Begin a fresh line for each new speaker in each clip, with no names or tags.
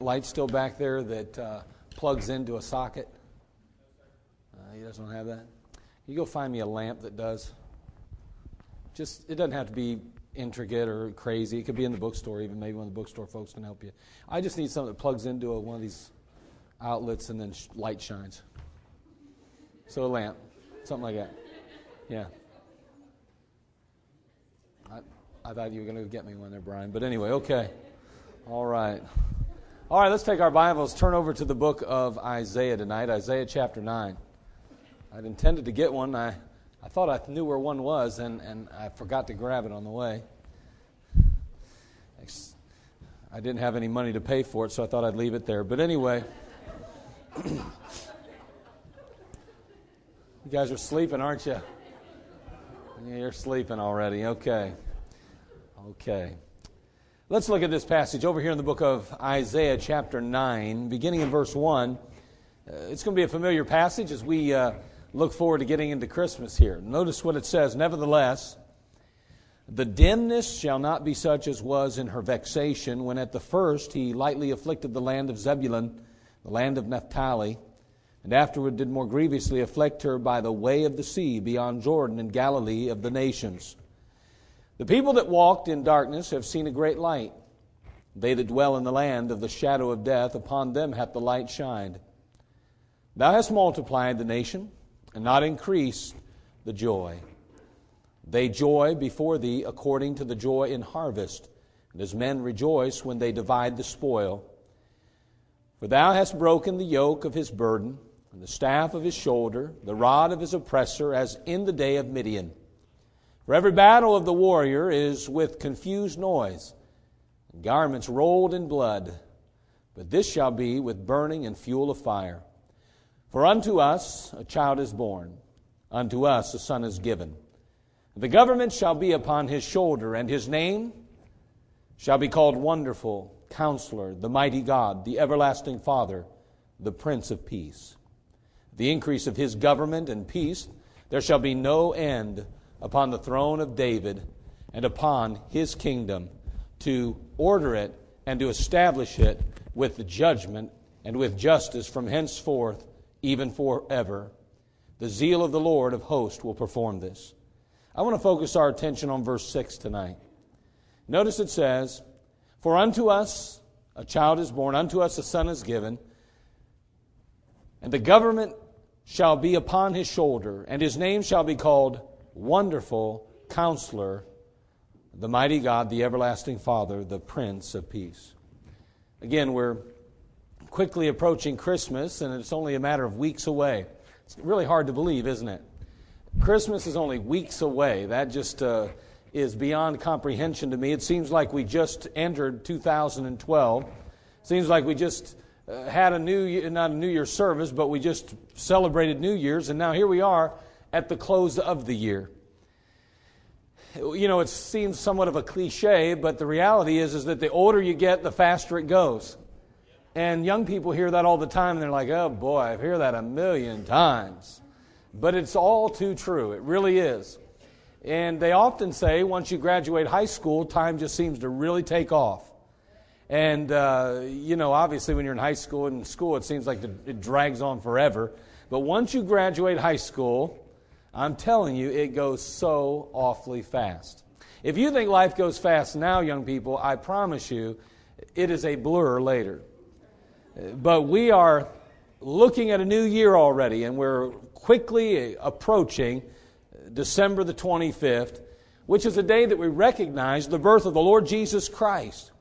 light still back there that uh, plugs into a socket? Uh, he doesn't have that. You go find me a lamp that does. Just it doesn't have to be intricate or crazy. It could be in the bookstore, even maybe one of the bookstore folks can help you. I just need something that plugs into a, one of these outlets and then sh- light shines. So a lamp, something like that. Yeah. I, I thought you were going to get me one there, Brian. But anyway, okay. All right. All right, let's take our Bibles, turn over to the book of Isaiah tonight, Isaiah chapter 9. I'd intended to get one. I, I thought I knew where one was, and, and I forgot to grab it on the way. I didn't have any money to pay for it, so I thought I'd leave it there. But anyway, you guys are sleeping, aren't you? Yeah, you're sleeping already. Okay. Okay. Let's look at this passage over here in the book of Isaiah, chapter 9, beginning in verse 1. Uh, it's going to be a familiar passage as we uh, look forward to getting into Christmas here. Notice what it says Nevertheless, the dimness shall not be such as was in her vexation when at the first he lightly afflicted the land of Zebulun, the land of Naphtali, and afterward did more grievously afflict her by the way of the sea beyond Jordan in Galilee of the nations. The people that walked in darkness have seen a great light. They that dwell in the land of the shadow of death, upon them hath the light shined. Thou hast multiplied the nation, and not increased the joy. They joy before thee according to the joy in harvest, and as men rejoice when they divide the spoil. For thou hast broken the yoke of his burden, and the staff of his shoulder, the rod of his oppressor, as in the day of Midian. For every battle of the warrior is with confused noise, garments rolled in blood. But this shall be with burning and fuel of fire. For unto us a child is born, unto us a son is given. The government shall be upon his shoulder, and his name shall be called Wonderful, Counselor, the Mighty God, the Everlasting Father, the Prince of Peace. The increase of his government and peace, there shall be no end upon the throne of David and upon his kingdom to order it and to establish it with the judgment and with justice from henceforth, even forever. The zeal of the Lord of hosts will perform this. I want to focus our attention on verse 6 tonight. Notice it says, For unto us a child is born, unto us a son is given, and the government shall be upon his shoulder, and his name shall be called Wonderful Counselor, the Mighty God, the Everlasting Father, the Prince of Peace. Again, we're quickly approaching Christmas, and it's only a matter of weeks away. It's really hard to believe, isn't it? Christmas is only weeks away. That just uh, is beyond comprehension to me. It seems like we just entered 2012. Seems like we just uh, had a new, year not a New Year's service, but we just celebrated New Year's, and now here we are at the close of the year. You know, it seems somewhat of a cliche, but the reality is, is that the older you get, the faster it goes. And young people hear that all the time, and they're like, oh boy, I hear that a million times. But it's all too true. It really is. And they often say once you graduate high school, time just seems to really take off. And, uh, you know, obviously when you're in high school and in school, it seems like it drags on forever. But once you graduate high school, I'm telling you, it goes so awfully fast. If you think life goes fast now, young people, I promise you, it is a blur later. But we are looking at a new year already, and we're quickly approaching December the 25th, which is a day that we recognize the birth of the Lord Jesus Christ.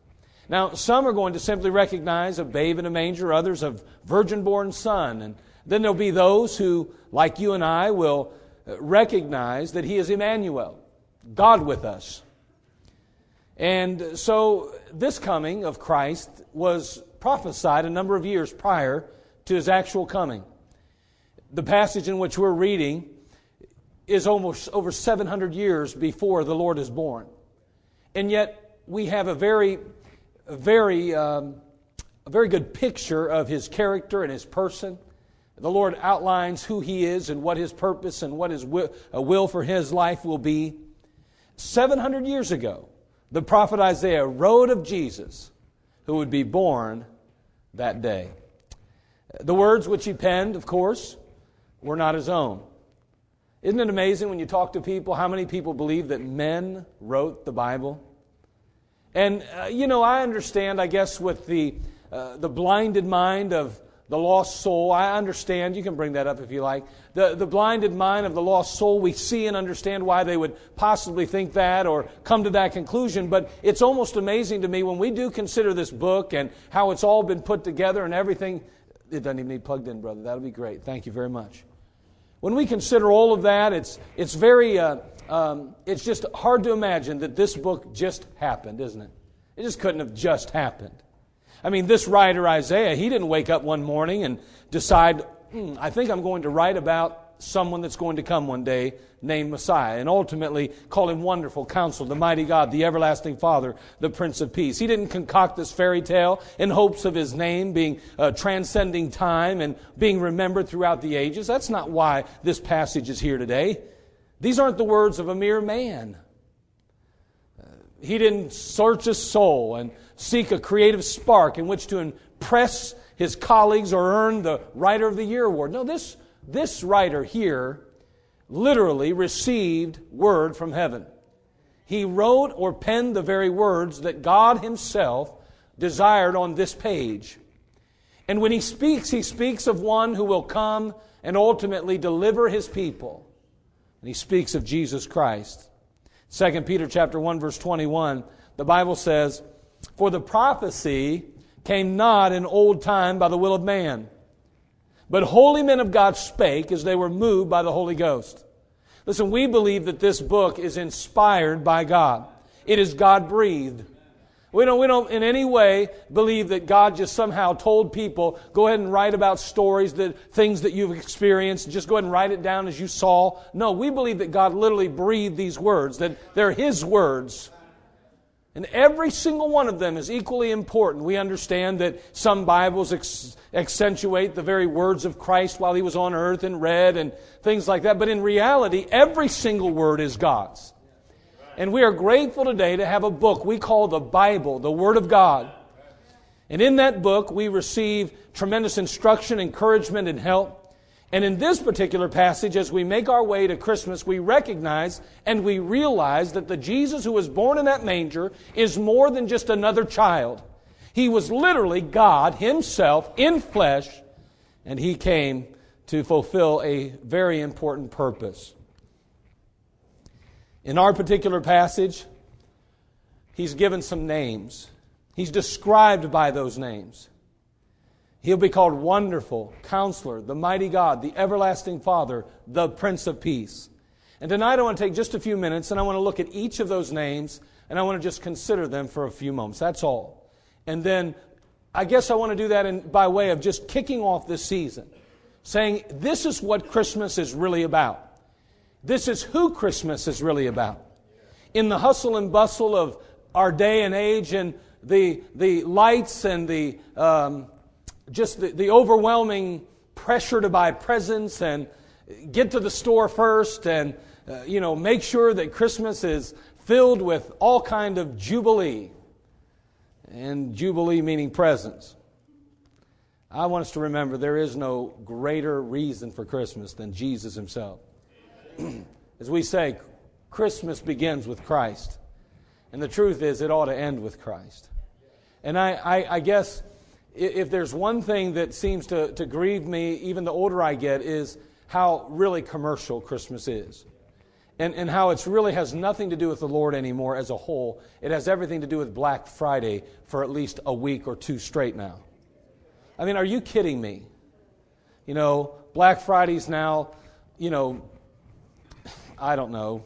Now, some are going to simply recognize a babe in a manger, others a virgin born son, and then there'll be those who, like you and I, will recognize that He is Emmanuel, God with us. And so this coming of Christ was prophesied a number of years prior to His actual coming. The passage in which we're reading is almost over 700 years before the Lord is born. And yet we have a very, very, um, a very good picture of His character and His person the Lord outlines who He is and what His purpose and what His will, will for His life will be. 700 years ago, the prophet Isaiah wrote of Jesus, who would be born that day. The words which he penned, of course, were not his own. Isn't it amazing when you talk to people how many people believe that men wrote the Bible? And, uh, you know, I understand, I guess, with the, uh, the blinded mind of the lost soul, I understand. You can bring that up if you like. The, the blinded mind of the lost soul, we see and understand why they would possibly think that or come to that conclusion. But it's almost amazing to me when we do consider this book and how it's all been put together and everything. It doesn't even need plugged in, brother. That'll be great. Thank you very much. When we consider all of that, it's, it's very, uh, um, it's just hard to imagine that this book just happened, isn't it? It just couldn't have just happened. I mean, this writer, Isaiah, he didn't wake up one morning and decide, hmm, I think I'm going to write about someone that's going to come one day named Messiah, and ultimately call him Wonderful Counselor, the Mighty God, the Everlasting Father, the Prince of Peace. He didn't concoct this fairy tale in hopes of his name being uh, transcending time and being remembered throughout the ages. That's not why this passage is here today. These aren't the words of a mere man. He didn't search his soul and seek a creative spark in which to impress his colleagues or earn the Writer of the Year award. No, this, this writer here literally received word from heaven. He wrote or penned the very words that God Himself desired on this page. And when He speaks, He speaks of one who will come and ultimately deliver His people. And He speaks of Jesus Christ. 2 Peter chapter 1 verse 21, the Bible says, for the prophecy came not in old time by the will of man, but holy men of God spake as they were moved by the Holy Ghost. Listen, we believe that this book is inspired by God. It is God breathed. We don't, we don't in any way believe that God just somehow told people, go ahead and write about stories, that, things that you've experienced, just go ahead and write it down as you saw. No, we believe that God literally breathed these words, that they're His words. And every single one of them is equally important. We understand that some Bibles ex- accentuate the very words of Christ while he was on earth and read and things like that. But in reality, every single word is God's. And we are grateful today to have a book we call the Bible, the Word of God. And in that book, we receive tremendous instruction, encouragement, and help. And in this particular passage, as we make our way to Christmas, we recognize and we realize that the Jesus who was born in that manger is more than just another child. He was literally God Himself in flesh, and He came to fulfill a very important purpose. In our particular passage, He's given some names. He's described by those names. He'll be called Wonderful, Counselor, the Mighty God, the Everlasting Father, the Prince of Peace. And tonight I want to take just a few minutes and I want to look at each of those names and I want to just consider them for a few moments. That's all. And then I guess I want to do that in, by way of just kicking off this season, saying this is what Christmas is really about. This is who Christmas is really about. In the hustle and bustle of our day and age and the, the lights and the um, just the, the overwhelming pressure to buy presents and get to the store first and uh, you know make sure that christmas is filled with all kind of jubilee. And jubilee meaning presents. I want us to remember there is no greater reason for christmas than jesus himself as we say christmas begins with christ and the truth is it ought to end with christ and i, I, I guess if there's one thing that seems to, to grieve me, even the older I get, is how really commercial Christmas is. And, and how it really has nothing to do with the Lord anymore as a whole. It has everything to do with Black Friday for at least a week or two straight now. I mean, are you kidding me? You know, Black Friday's now, you know, I don't know,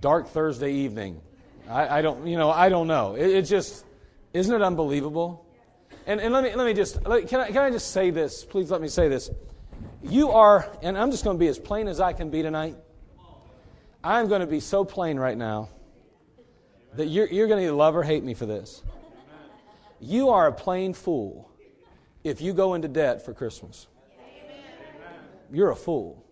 dark Thursday evening. I, I don't, you know, I don't know. It, it just, isn't it unbelievable? and, and let me let me just can I, can I just say this? Please let me say this. You are, and I'm just going to be as plain as I can be tonight. I'm going to be so plain right now that you're, you're going to either love or hate me for this. You are a plain fool if you go into debt for Christmas. You're a fool.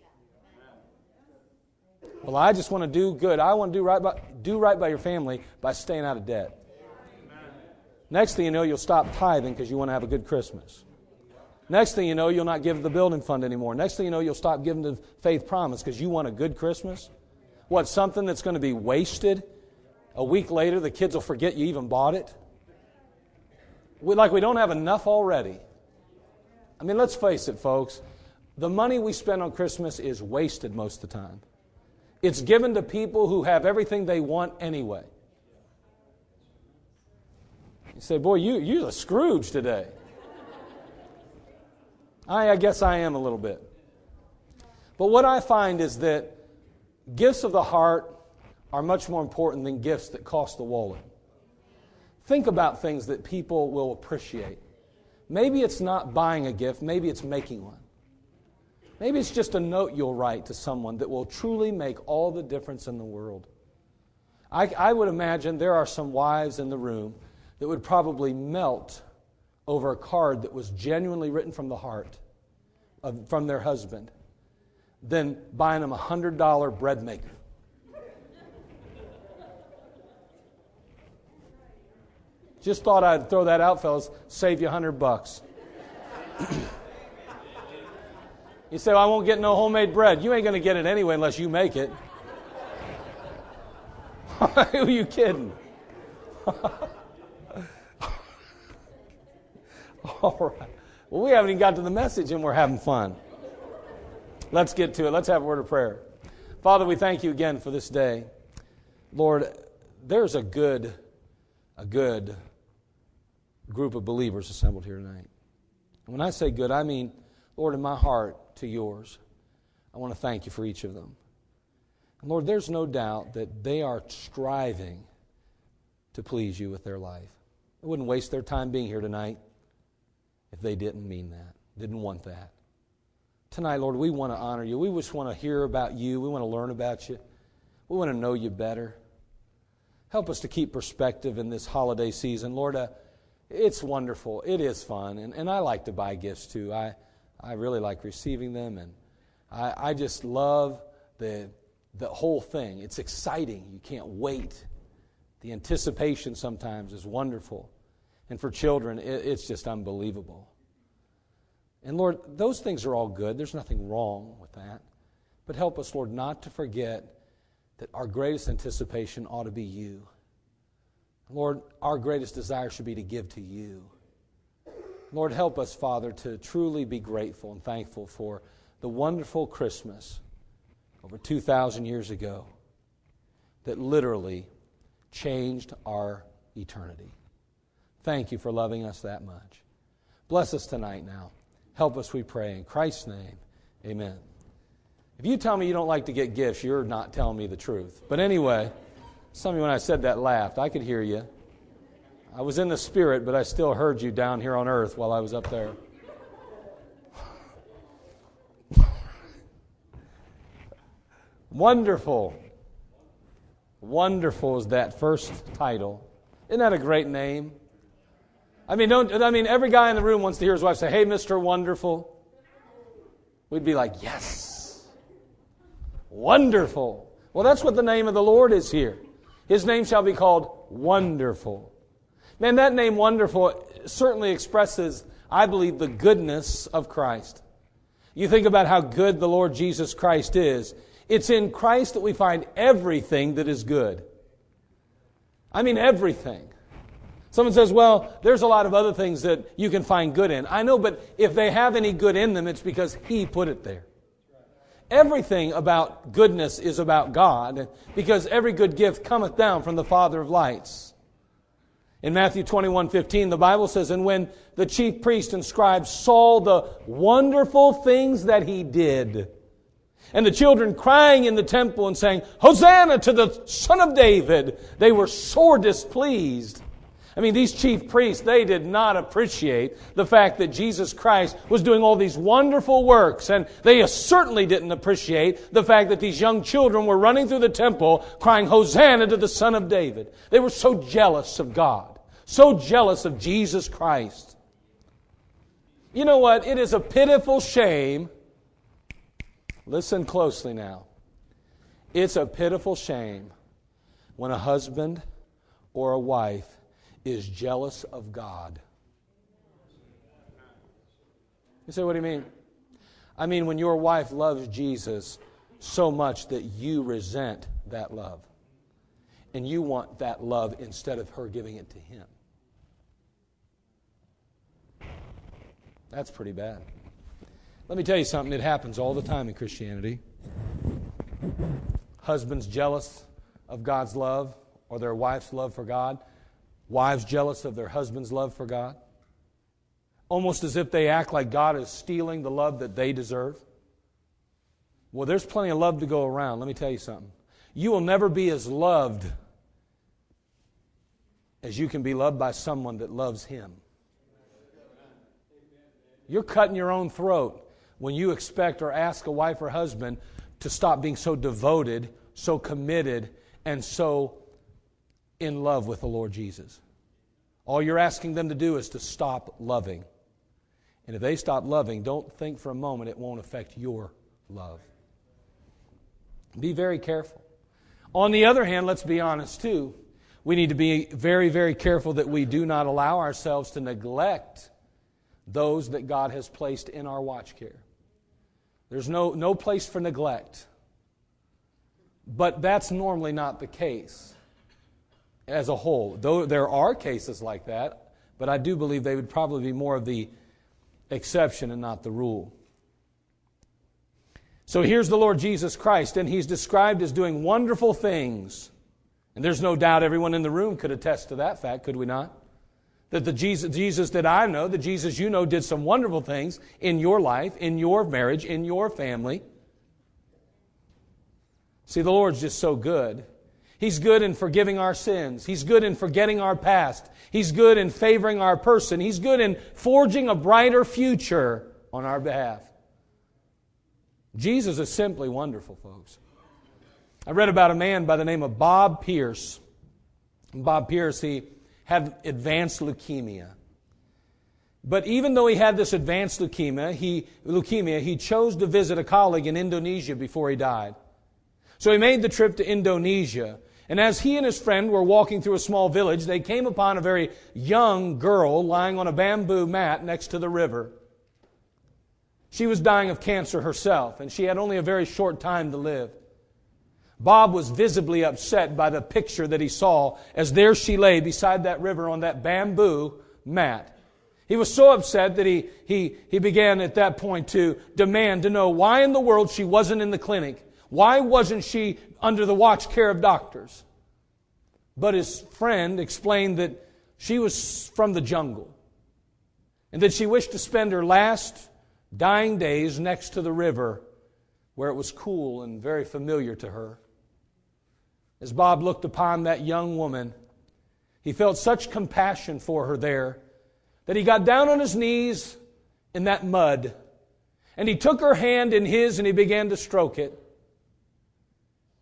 Well, I just want to do good. I want to do right by, do right by your family by staying out of debt. Next thing you know, you'll stop tithing because you want to have a good Christmas. Next thing you know, you'll not give the building fund anymore. Next thing you know, you'll stop giving the Faith Promise because you want a good Christmas. What, something that's going to be wasted? A week later, the kids will forget you even bought it. We, like we don't have enough already. I mean, let's face it, folks. The money we spend on Christmas is wasted most of the time. It's given to people who have everything they want anyway. You say, boy, you, you're a Scrooge today. I, I guess I am a little bit. But what I find is that gifts of the heart are much more important than gifts that cost the wallet. Think about things that people will appreciate. Maybe it's not buying a gift, maybe it's making one. Maybe it's just a note you'll write to someone that will truly make all the difference in the world. I, I would imagine there are some wives in the room that would probably melt over a card that was genuinely written from the heart of, from their husband than buying them a $100 bread maker. Just thought I'd throw that out, fellas. Save you a hundred bucks. you say, well, I won't get no homemade bread. You ain't going to get it anyway unless you make it. Who are you kidding? All right. Well, we haven't even got to the message and we're having fun. Let's get to it. Let's have a word of prayer. Father, we thank you again for this day. Lord, there's a good, a good group of believers assembled here tonight. And when I say good, I mean, Lord, in my heart to yours, I want to thank you for each of them. And Lord, there's no doubt that they are striving to please you with their life. They wouldn't waste their time being here tonight if they didn't mean that, didn't want that. Tonight, Lord, we want to honor you. We just want to hear about you. We want to learn about you. We want to know you better. Help us to keep perspective in this holiday season. Lord, uh, it's wonderful. It is fun. And, and I like to buy gifts too. I, I really like receiving them. And I, I just love the, the whole thing. It's exciting. You can't wait. The anticipation sometimes is wonderful. And for children, it, it's just unbelievable. And Lord, those things are all good. There's nothing wrong with that. But help us, Lord, not to forget that our greatest anticipation ought to be you. Lord, our greatest desire should be to give to you. Lord, help us, Father, to truly be grateful and thankful for the wonderful Christmas over 2,000 years ago that literally changed our eternity. Thank you for loving us that much. Bless us tonight now. Help us, we pray. In Christ's name, amen. If you tell me you don't like to get gifts, you're not telling me the truth. But anyway, some of you, when I said that, laughed. I could hear you. I was in the spirit, but I still heard you down here on earth while I was up there. Wonderful. Wonderful is that first title. Isn't that a great name? I mean, don't, I mean, every guy in the room wants to hear his wife say, Hey, Mr. Wonderful. We'd be like, Yes. Wonderful. Well, that's what the name of the Lord is here. His name shall be called Wonderful. Man, that name Wonderful certainly expresses, I believe, the goodness of Christ. You think about how good the Lord Jesus Christ is. It's in Christ that we find everything that is good. I mean, everything. Someone says, well, there's a lot of other things that you can find good in. I know, but if they have any good in them, it's because He put it there. Everything about goodness is about God, because every good gift cometh down from the Father of lights. In Matthew 21 15, the Bible says, And when the chief priest and scribes saw the wonderful things that he did, and the children crying in the temple and saying, Hosanna to the Son of David, they were sore displeased I mean, these chief priests, they did not appreciate the fact that Jesus Christ was doing all these wonderful works. And they certainly didn't appreciate the fact that these young children were running through the temple crying, Hosanna to the Son of David. They were so jealous of God, so jealous of Jesus Christ. You know what? It is a pitiful shame. Listen closely now. It's a pitiful shame when a husband or a wife is jealous of God. You say, what do you mean? I mean, when your wife loves Jesus so much that you resent that love. And you want that love instead of her giving it to him. That's pretty bad. Let me tell you something, it happens all the time in Christianity. Husbands jealous of God's love or their wife's love for God, wives jealous of their husband's love for God, almost as if they act like God is stealing the love that they deserve. Well, there's plenty of love to go around. Let me tell you something. You will never be as loved as you can be loved by someone that loves Him. You're cutting your own throat when you expect or ask a wife or husband to stop being so devoted, so committed, and so in love with the Lord Jesus. All you're asking them to do is to stop loving. And if they stop loving, don't think for a moment it won't affect your love. Be very careful. On the other hand, let's be honest too. We need to be very, very careful that we do not allow ourselves to neglect those that God has placed in our watch care. There's no, no place for neglect. But that's normally not the case as a whole. Though there are cases like that, but I do believe they would probably be more of the exception and not the rule. So here's the Lord Jesus Christ, and he's described as doing wonderful things. And there's no doubt everyone in the room could attest to that fact, could we not? That the Jesus, Jesus that I know, the Jesus you know, did some wonderful things in your life, in your marriage, in your family. See, the Lord's just so good. He's good in forgiving our sins. He's good in forgetting our past. He's good in favoring our person. He's good in forging a brighter future on our behalf. Jesus is simply wonderful, folks. I read about a man by the name of Bob Pierce. Bob Pierce, he had advanced leukemia. But even though he had this advanced leukemia, he, leukemia, he chose to visit a colleague in Indonesia before he died. So he made the trip to Indonesia. And as he and his friend were walking through a small village, they came upon a very young girl lying on a bamboo mat next to the river. She was dying of cancer herself, and she had only a very short time to live. Bob was visibly upset by the picture that he saw as there she lay beside that river on that bamboo mat. He was so upset that he, he, he began at that point to demand to know why in the world she wasn't in the clinic. Why wasn't she under the watch care of doctors? But his friend explained that she was from the jungle and that she wished to spend her last dying days next to the river where it was cool and very familiar to her. As Bob looked upon that young woman, he felt such compassion for her there that he got down on his knees in that mud and he took her hand in his and he began to stroke it.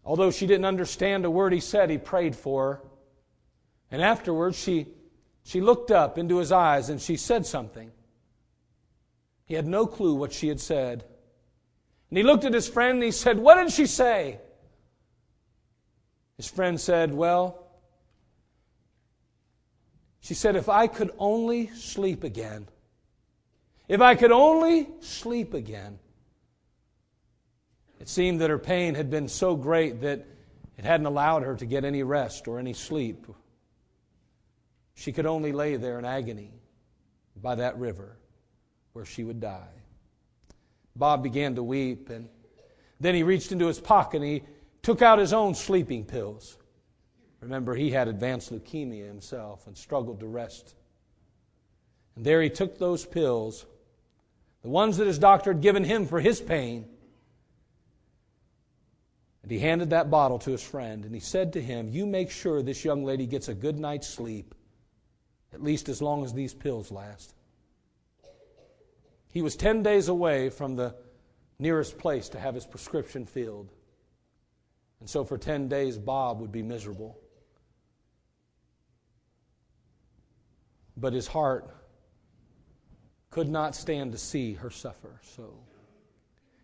Although she didn't understand a word he said, he prayed for her. And afterwards, she, she looked up into his eyes and she said something. He had no clue what she had said. And he looked at his friend and he said, What did she say? His friend said, Well, she said, If I could only sleep again. If I could only sleep again. It seemed that her pain had been so great that it hadn't allowed her to get any rest or any sleep. She could only lay there in agony by that river where she would die. Bob began to weep, and then he reached into his pocket and he took out his own sleeping pills. Remember, he had advanced leukemia himself and struggled to rest. And there he took those pills, the ones that his doctor had given him for his pain, and he handed that bottle to his friend and he said to him, You make sure this young lady gets a good night's sleep, at least as long as these pills last. He was 10 days away from the nearest place to have his prescription filled. And so for 10 days, Bob would be miserable. But his heart could not stand to see her suffer. So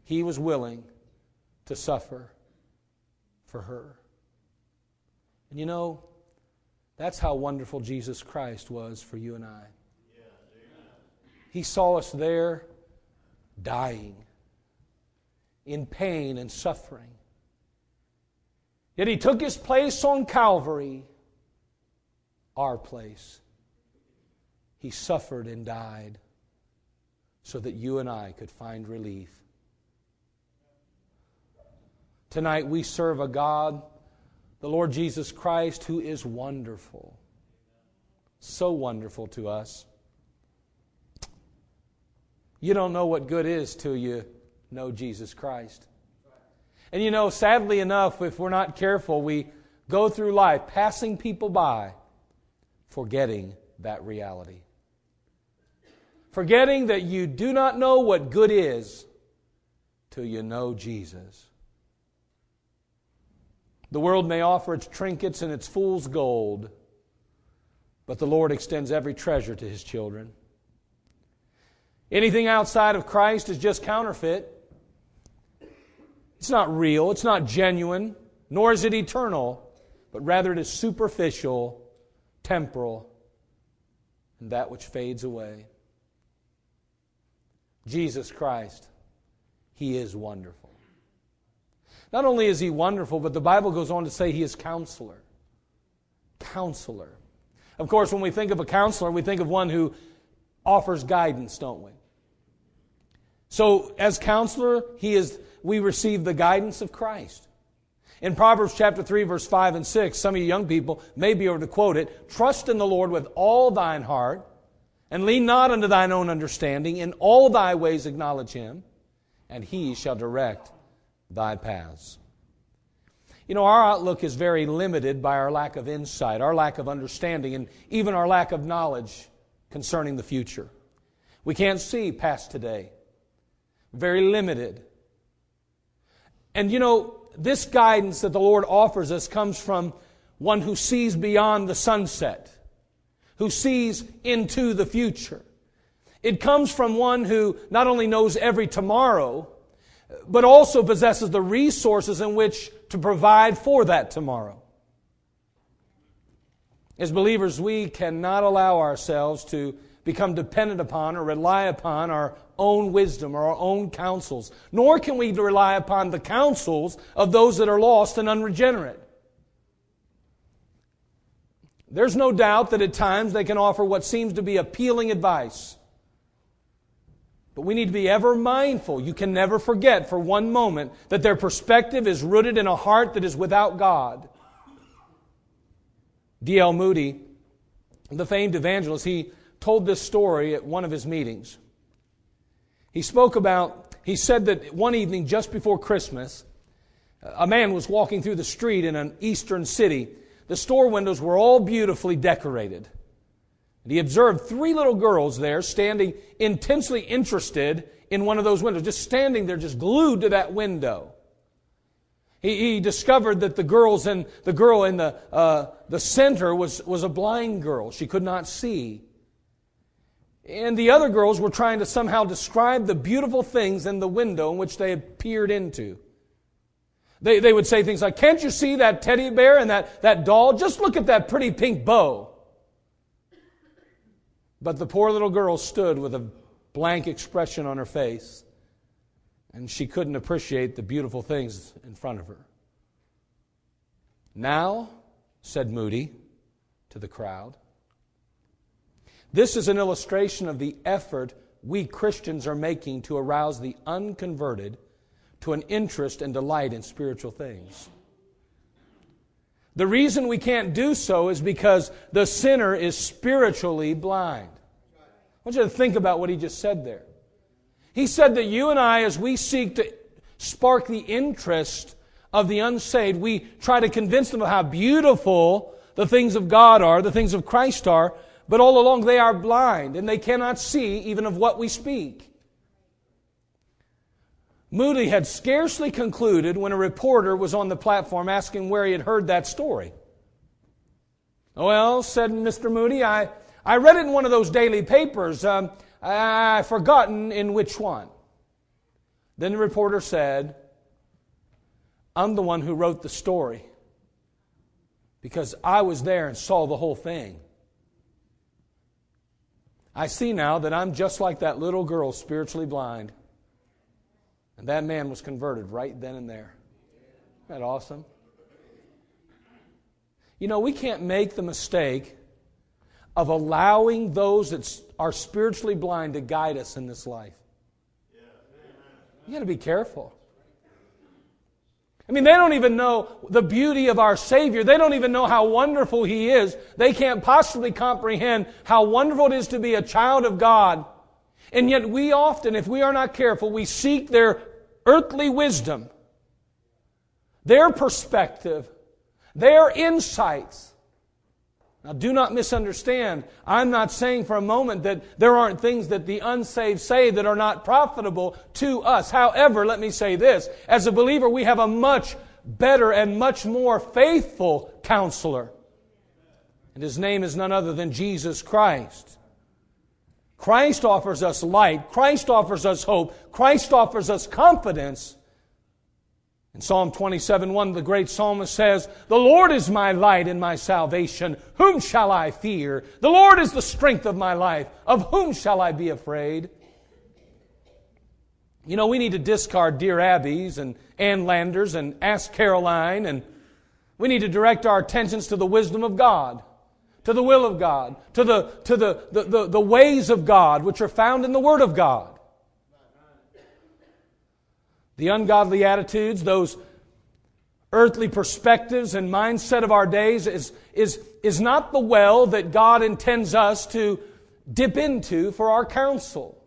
he was willing to suffer for her. And you know, That's how wonderful Jesus Christ was for you and I. He saw us there dying, in pain and suffering. Yet He took His place on Calvary, our place. He suffered and died so that you and I could find relief. Tonight we serve a God, the Lord Jesus Christ, who is wonderful. So wonderful to us. You don't know what good is till you know Jesus Christ. And you know, sadly enough, if we're not careful, we go through life passing people by, forgetting that reality. Forgetting that you do not know what good is till you know Jesus. The world may offer its trinkets and its fool's gold, but the Lord extends every treasure to his children. Anything outside of Christ is just counterfeit. It's not real, it's not genuine, nor is it eternal, but rather it is superficial, temporal, and that which fades away. Jesus Christ, He is wonderful. Not only is he wonderful, but the Bible goes on to say he is counselor. Counselor. Of course, when we think of a counselor, we think of one who offers guidance, don't we? So, as counselor, he is, we receive the guidance of Christ. In Proverbs chapter 3, verse 5 and 6, some of you young people may be able to quote it Trust in the Lord with all thine heart, and lean not unto thine own understanding. In all thy ways acknowledge him, and he shall direct thy paths. You know, our outlook is very limited by our lack of insight, our lack of understanding, and even our lack of knowledge concerning the future. We can't see past today. Very limited. And you know, this guidance that the Lord offers us comes from one who sees beyond the sunset, who sees into the future. It comes from one who not only knows every tomorrow, but also possesses the resources in which to provide for that tomorrow. As believers, we cannot allow ourselves to become dependent upon or rely upon our own wisdom or our own counsels, nor can we rely upon the counsels of those that are lost and unregenerate. There's no doubt that at times they can offer what seems to be appealing advice. But we need to be ever mindful. You can never forget for one moment that their perspective is rooted in a heart that is without God. D.L. Moody, the famed evangelist, he told this story at one of his meetings. He spoke about, he said that one evening just before Christmas, a man was walking through the street in an eastern city. The store windows were all beautifully decorated. And he observed three little girls there standing intensely interested in one of those windows, just standing there, just glued to that window. He, he discovered that the girls in the girl in the uh, the center was was a blind girl; she could not see. And the other girls were trying to somehow describe the beautiful things in the window in which they had peered into. They, they would say things like, Can't you see that teddy bear and that, that doll? Just look at that pretty pink bow. But the poor little girl stood with a blank expression on her face, and she couldn't appreciate the beautiful things in front of her. Now, said Moody to the crowd, this is an illustration of the effort we Christians are making to arouse the unconverted to an interest and delight in spiritual things. The reason we can't do so is because the sinner is spiritually blind. I want you to think about what he just said there. He said that you and I, as we seek to spark the interest of the unsaved, we try to convince them of how beautiful the things of God are, the things of Christ are, but all along they are blind and they cannot see even of what we speak. Moody had scarcely concluded when a reporter was on the platform asking where he had heard that story. Well, said Mr. Moody, I, I read it in one of those daily papers. Um, I've forgotten in which one. Then the reporter said, I'm the one who wrote the story. because I was there and saw the whole thing. I see now that I'm just like that little girl, spiritually blind. And that man was converted right then and there. Isn't that awesome? You know, we can't make the mistake of allowing those that are spiritually blind to guide us in this life. You got to be careful. I mean, they don't even know the beauty of our Savior. They don't even know how wonderful He is. They can't possibly comprehend how wonderful it is to be a child of God. And yet we often, if we are not careful, we seek their earthly wisdom, their perspective, their insights. Now, do not misunderstand. I'm not saying for a moment that there aren't things that the unsaved say that are not profitable to us. However, let me say this. As a believer, we have a much better and much more faithful counselor. And his name is none other than Jesus Christ. Christ offers us light. Christ offers us hope. Christ offers us confidence. In Psalm 27 1, the great psalmist says, The Lord is my light and my salvation. Whom shall I fear? The Lord is the strength of my life. Of whom shall I be afraid? You know, we need to discard Dear Abbeys and Ann Landers and Ask Caroline, and we need to direct our attentions to the wisdom of God, to the will of God, to the, to the, the, the, the ways of God, which are found in the Word of God. The ungodly attitudes, those earthly perspectives and mindset of our days is, is, is not the well that God intends us to dip into for our counsel.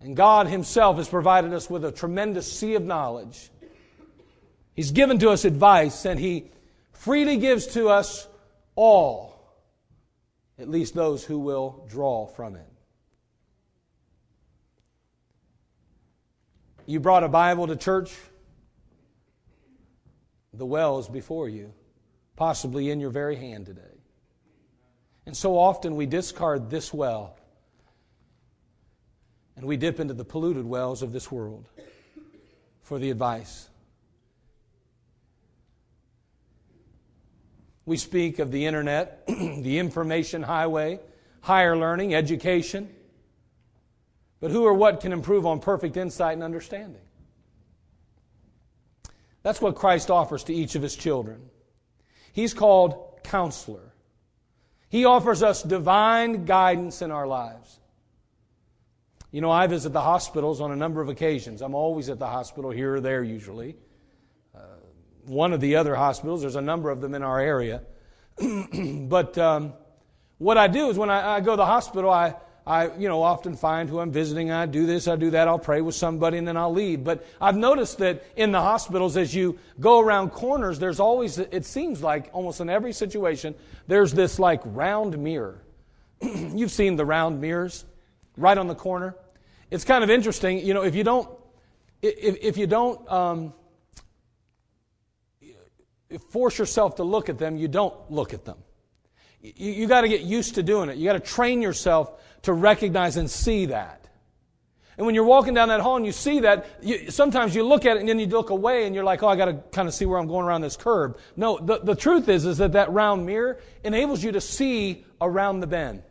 And God Himself has provided us with a tremendous sea of knowledge. He's given to us advice, and He freely gives to us all, at least those who will draw from it. You brought a Bible to church? The well is before you, possibly in your very hand today. And so often we discard this well and we dip into the polluted wells of this world for the advice. We speak of the internet, the information highway, higher learning, education but who or what can improve on perfect insight and understanding? That's what Christ offers to each of his children. He's called counselor. He offers us divine guidance in our lives. You know, I visit the hospitals on a number of occasions. I'm always at the hospital here or there, usually. Uh, one of the other hospitals, there's a number of them in our area. but um, what I do is when I, I go to the hospital, I, I, you know, often find who I'm visiting. I do this, I do that. I'll pray with somebody and then I'll leave. But I've noticed that in the hospitals, as you go around corners, there's always, it seems like almost in every situation, there's this like round mirror. You've seen the round mirrors right on the corner. It's kind of interesting, you know, if you don't, if, if you don't um, force yourself to look at them, you don't look at them. You, you got to get used to doing it. You got to train yourself to recognize and see that. And when you're walking down that hall and you see that, you, sometimes you look at it and then you look away and you're like, oh, I got to kind of see where I'm going around this curb. No, the, the truth is, is that that round mirror enables you to see around the bend.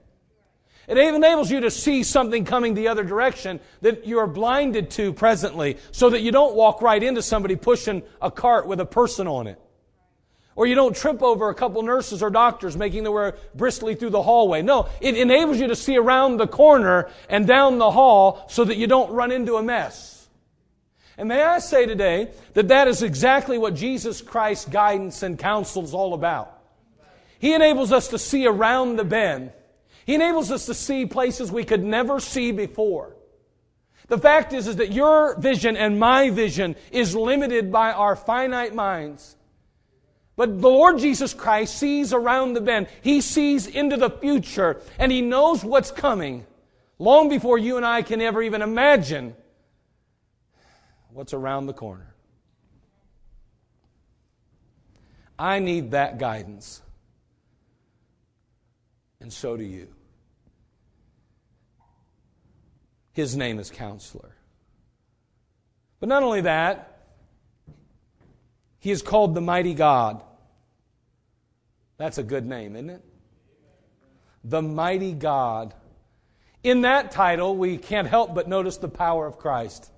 It enables you to see something coming the other direction that you are blinded to presently so that you don't walk right into somebody pushing a cart with a person on it. Or you don't trip over a couple nurses or doctors making their way briskly through the hallway. No, it enables you to see around the corner and down the hall so that you don't run into a mess. And may I say today that that is exactly what Jesus Christ's guidance and counsel is all about. He enables us to see around the bend. He enables us to see places we could never see before. The fact is, is that your vision and my vision is limited by our finite minds. But the Lord Jesus Christ sees around the bend. He sees into the future and He knows what's coming long before you and I can ever even imagine what's around the corner. I need that guidance. And so do you. His name is Counselor. But not only that, he is called the Mighty God. That's a good name, isn't it? The mighty God. In that title, we can't help but notice the power of Christ.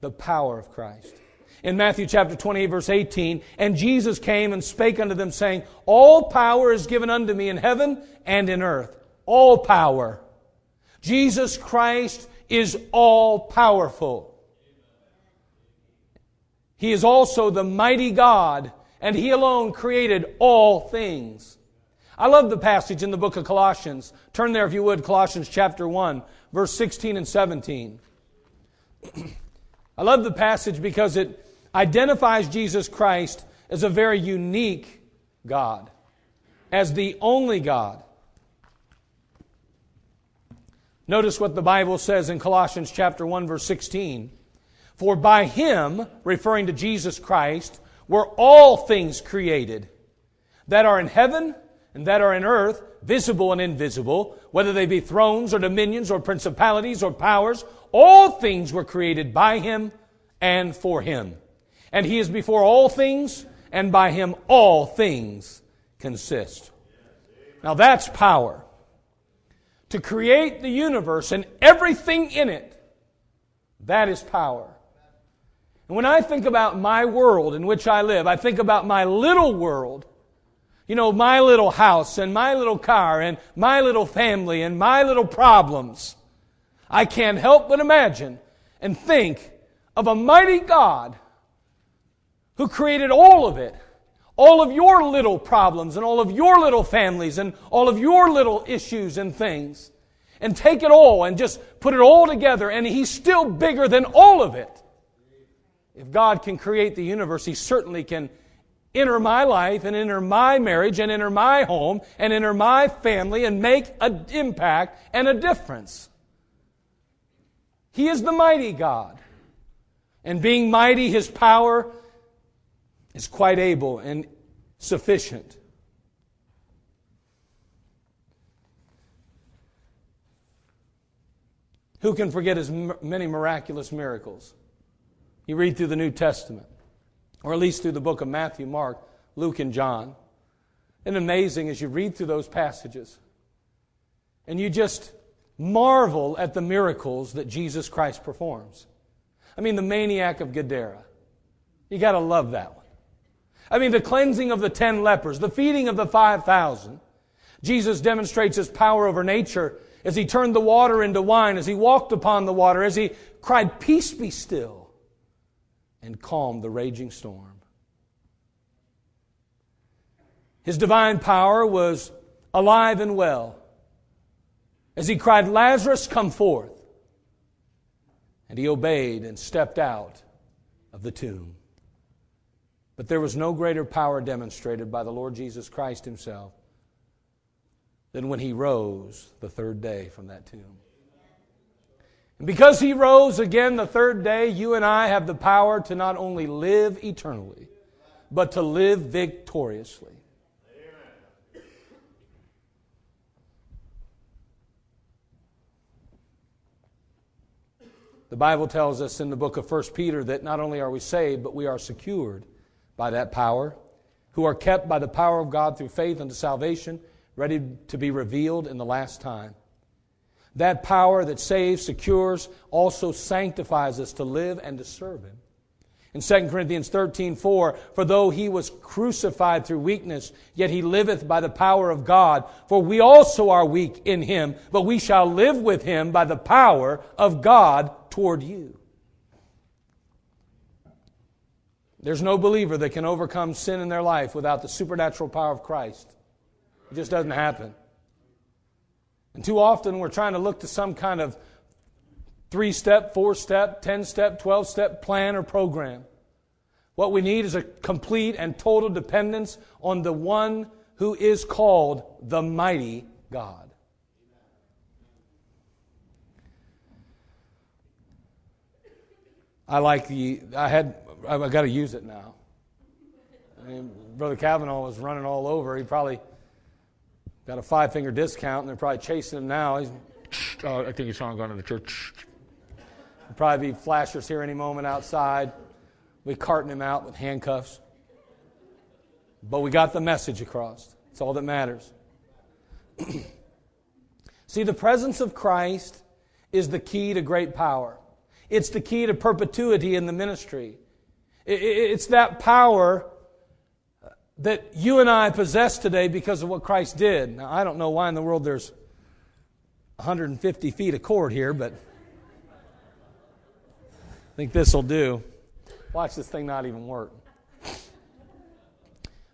The power of Christ. In Matthew chapter 28, verse 18, and Jesus came and spake unto them, saying, All power is given unto me in heaven and in earth. All power. Jesus Christ is all powerful. He is also the mighty God, and He alone created all things. I love the passage in the book of Colossians. Turn there, if you would, Colossians chapter 1, verse 16 and 17. I love the passage because it identifies Jesus Christ as a very unique God, as the only God. Notice what the Bible says in Colossians chapter 1 verse 16. For by him, referring to Jesus Christ, were all things created that are in heaven and that are in earth, visible and invisible, whether they be thrones or dominions or principalities or powers, all things were created by him and for him. And he is before all things, and by him all things consist. Now that's power. To create the universe and everything in it, that is power. And when I think about my world in which I live, I think about my little world. You know, my little house and my little car and my little family and my little problems. I can't help but imagine and think of a mighty God who created all of it. All of your little problems and all of your little families and all of your little issues and things. And take it all and just put it all together and He's still bigger than all of it. If God can create the universe, He certainly can enter my life and enter my marriage and enter my home and enter my family and make an impact and a difference. He is the mighty God. And being mighty, His power is quite able and sufficient. Who can forget his many miraculous miracles? You read through the New Testament, or at least through the book of Matthew, Mark, Luke, and John. And amazing as you read through those passages. And you just marvel at the miracles that Jesus Christ performs. I mean, the maniac of Gadara. You got to love that one. I mean, the cleansing of the ten lepers, the feeding of the 5,000. Jesus demonstrates his power over nature as he turned the water into wine, as he walked upon the water, as he cried, Peace be still, and calmed the raging storm. His divine power was alive and well as he cried, Lazarus, come forth. And he obeyed and stepped out of the tomb. But there was no greater power demonstrated by the Lord Jesus Christ himself than when he rose the third day from that tomb. And because he rose again the third day, you and I have the power to not only live eternally, but to live victoriously. The Bible tells us in the book of 1 Peter that not only are we saved, but we are secured by that power, who are kept by the power of God through faith unto salvation, ready to be revealed in the last time. That power that saves, secures, also sanctifies us to live and to serve Him. In 2 Corinthians 13, 4, for though he was crucified through weakness, yet he liveth by the power of God. For we also are weak in him, but we shall live with him by the power of God toward you. There's no believer that can overcome sin in their life without the supernatural power of Christ. It just doesn't happen. And too often we're trying to look to some kind of three step, four step, 10 step, 12 step plan or program. What we need is a complete and total dependence on the one who is called the mighty God. I like the, I had I've got to use it now. I mean, Brother Kavanaugh was running all over. He probably got a five finger discount, and they're probably chasing him now. He's, oh, I think he saw him going to the church. There'll probably be flashers here any moment outside. We carting him out with handcuffs. But we got the message across. It's all that matters. See, the presence of Christ is the key to great power. It's the key to perpetuity in the ministry. It's that power that you and I possess today because of what Christ did. Now, I don't know why in the world there's 150 feet of cord here, but I think this will do. Watch this thing not even work.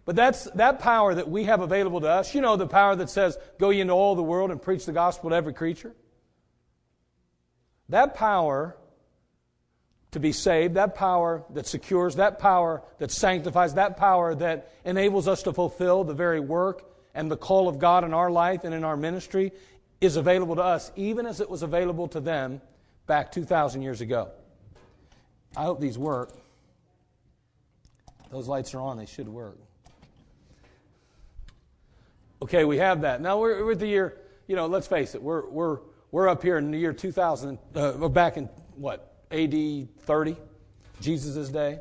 But that's that power that we have available to us. You know, the power that says, go ye into all the world and preach the gospel to every creature. That power to be saved, that power that secures, that power that sanctifies, that power that enables us to fulfill the very work and the call of God in our life and in our ministry is available to us, even as it was available to them back 2,000 years ago. I hope these work. Those lights are on, they should work. Okay, we have that. Now we're with the year, you know, let's face it, we're, we're, we're up here in the year 2000, uh, we're back in what, AD 30, Jesus' day.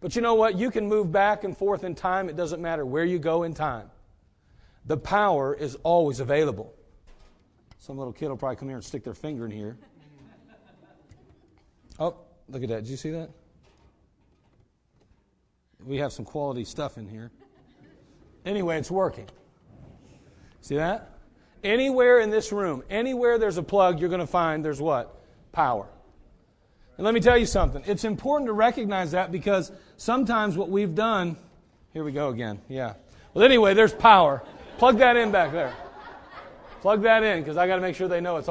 But you know what? You can move back and forth in time. It doesn't matter where you go in time. The power is always available. Some little kid will probably come here and stick their finger in here. Oh, look at that. Did you see that? We have some quality stuff in here. Anyway, it's working. See that? Anywhere in this room, anywhere there's a plug, you're going to find there's what? Power. And let me tell you something. It's important to recognize that because sometimes what we've done, here we go again. Yeah. Well, anyway, there's power. Plug that in back there. Plug that in because I got to make sure they know it's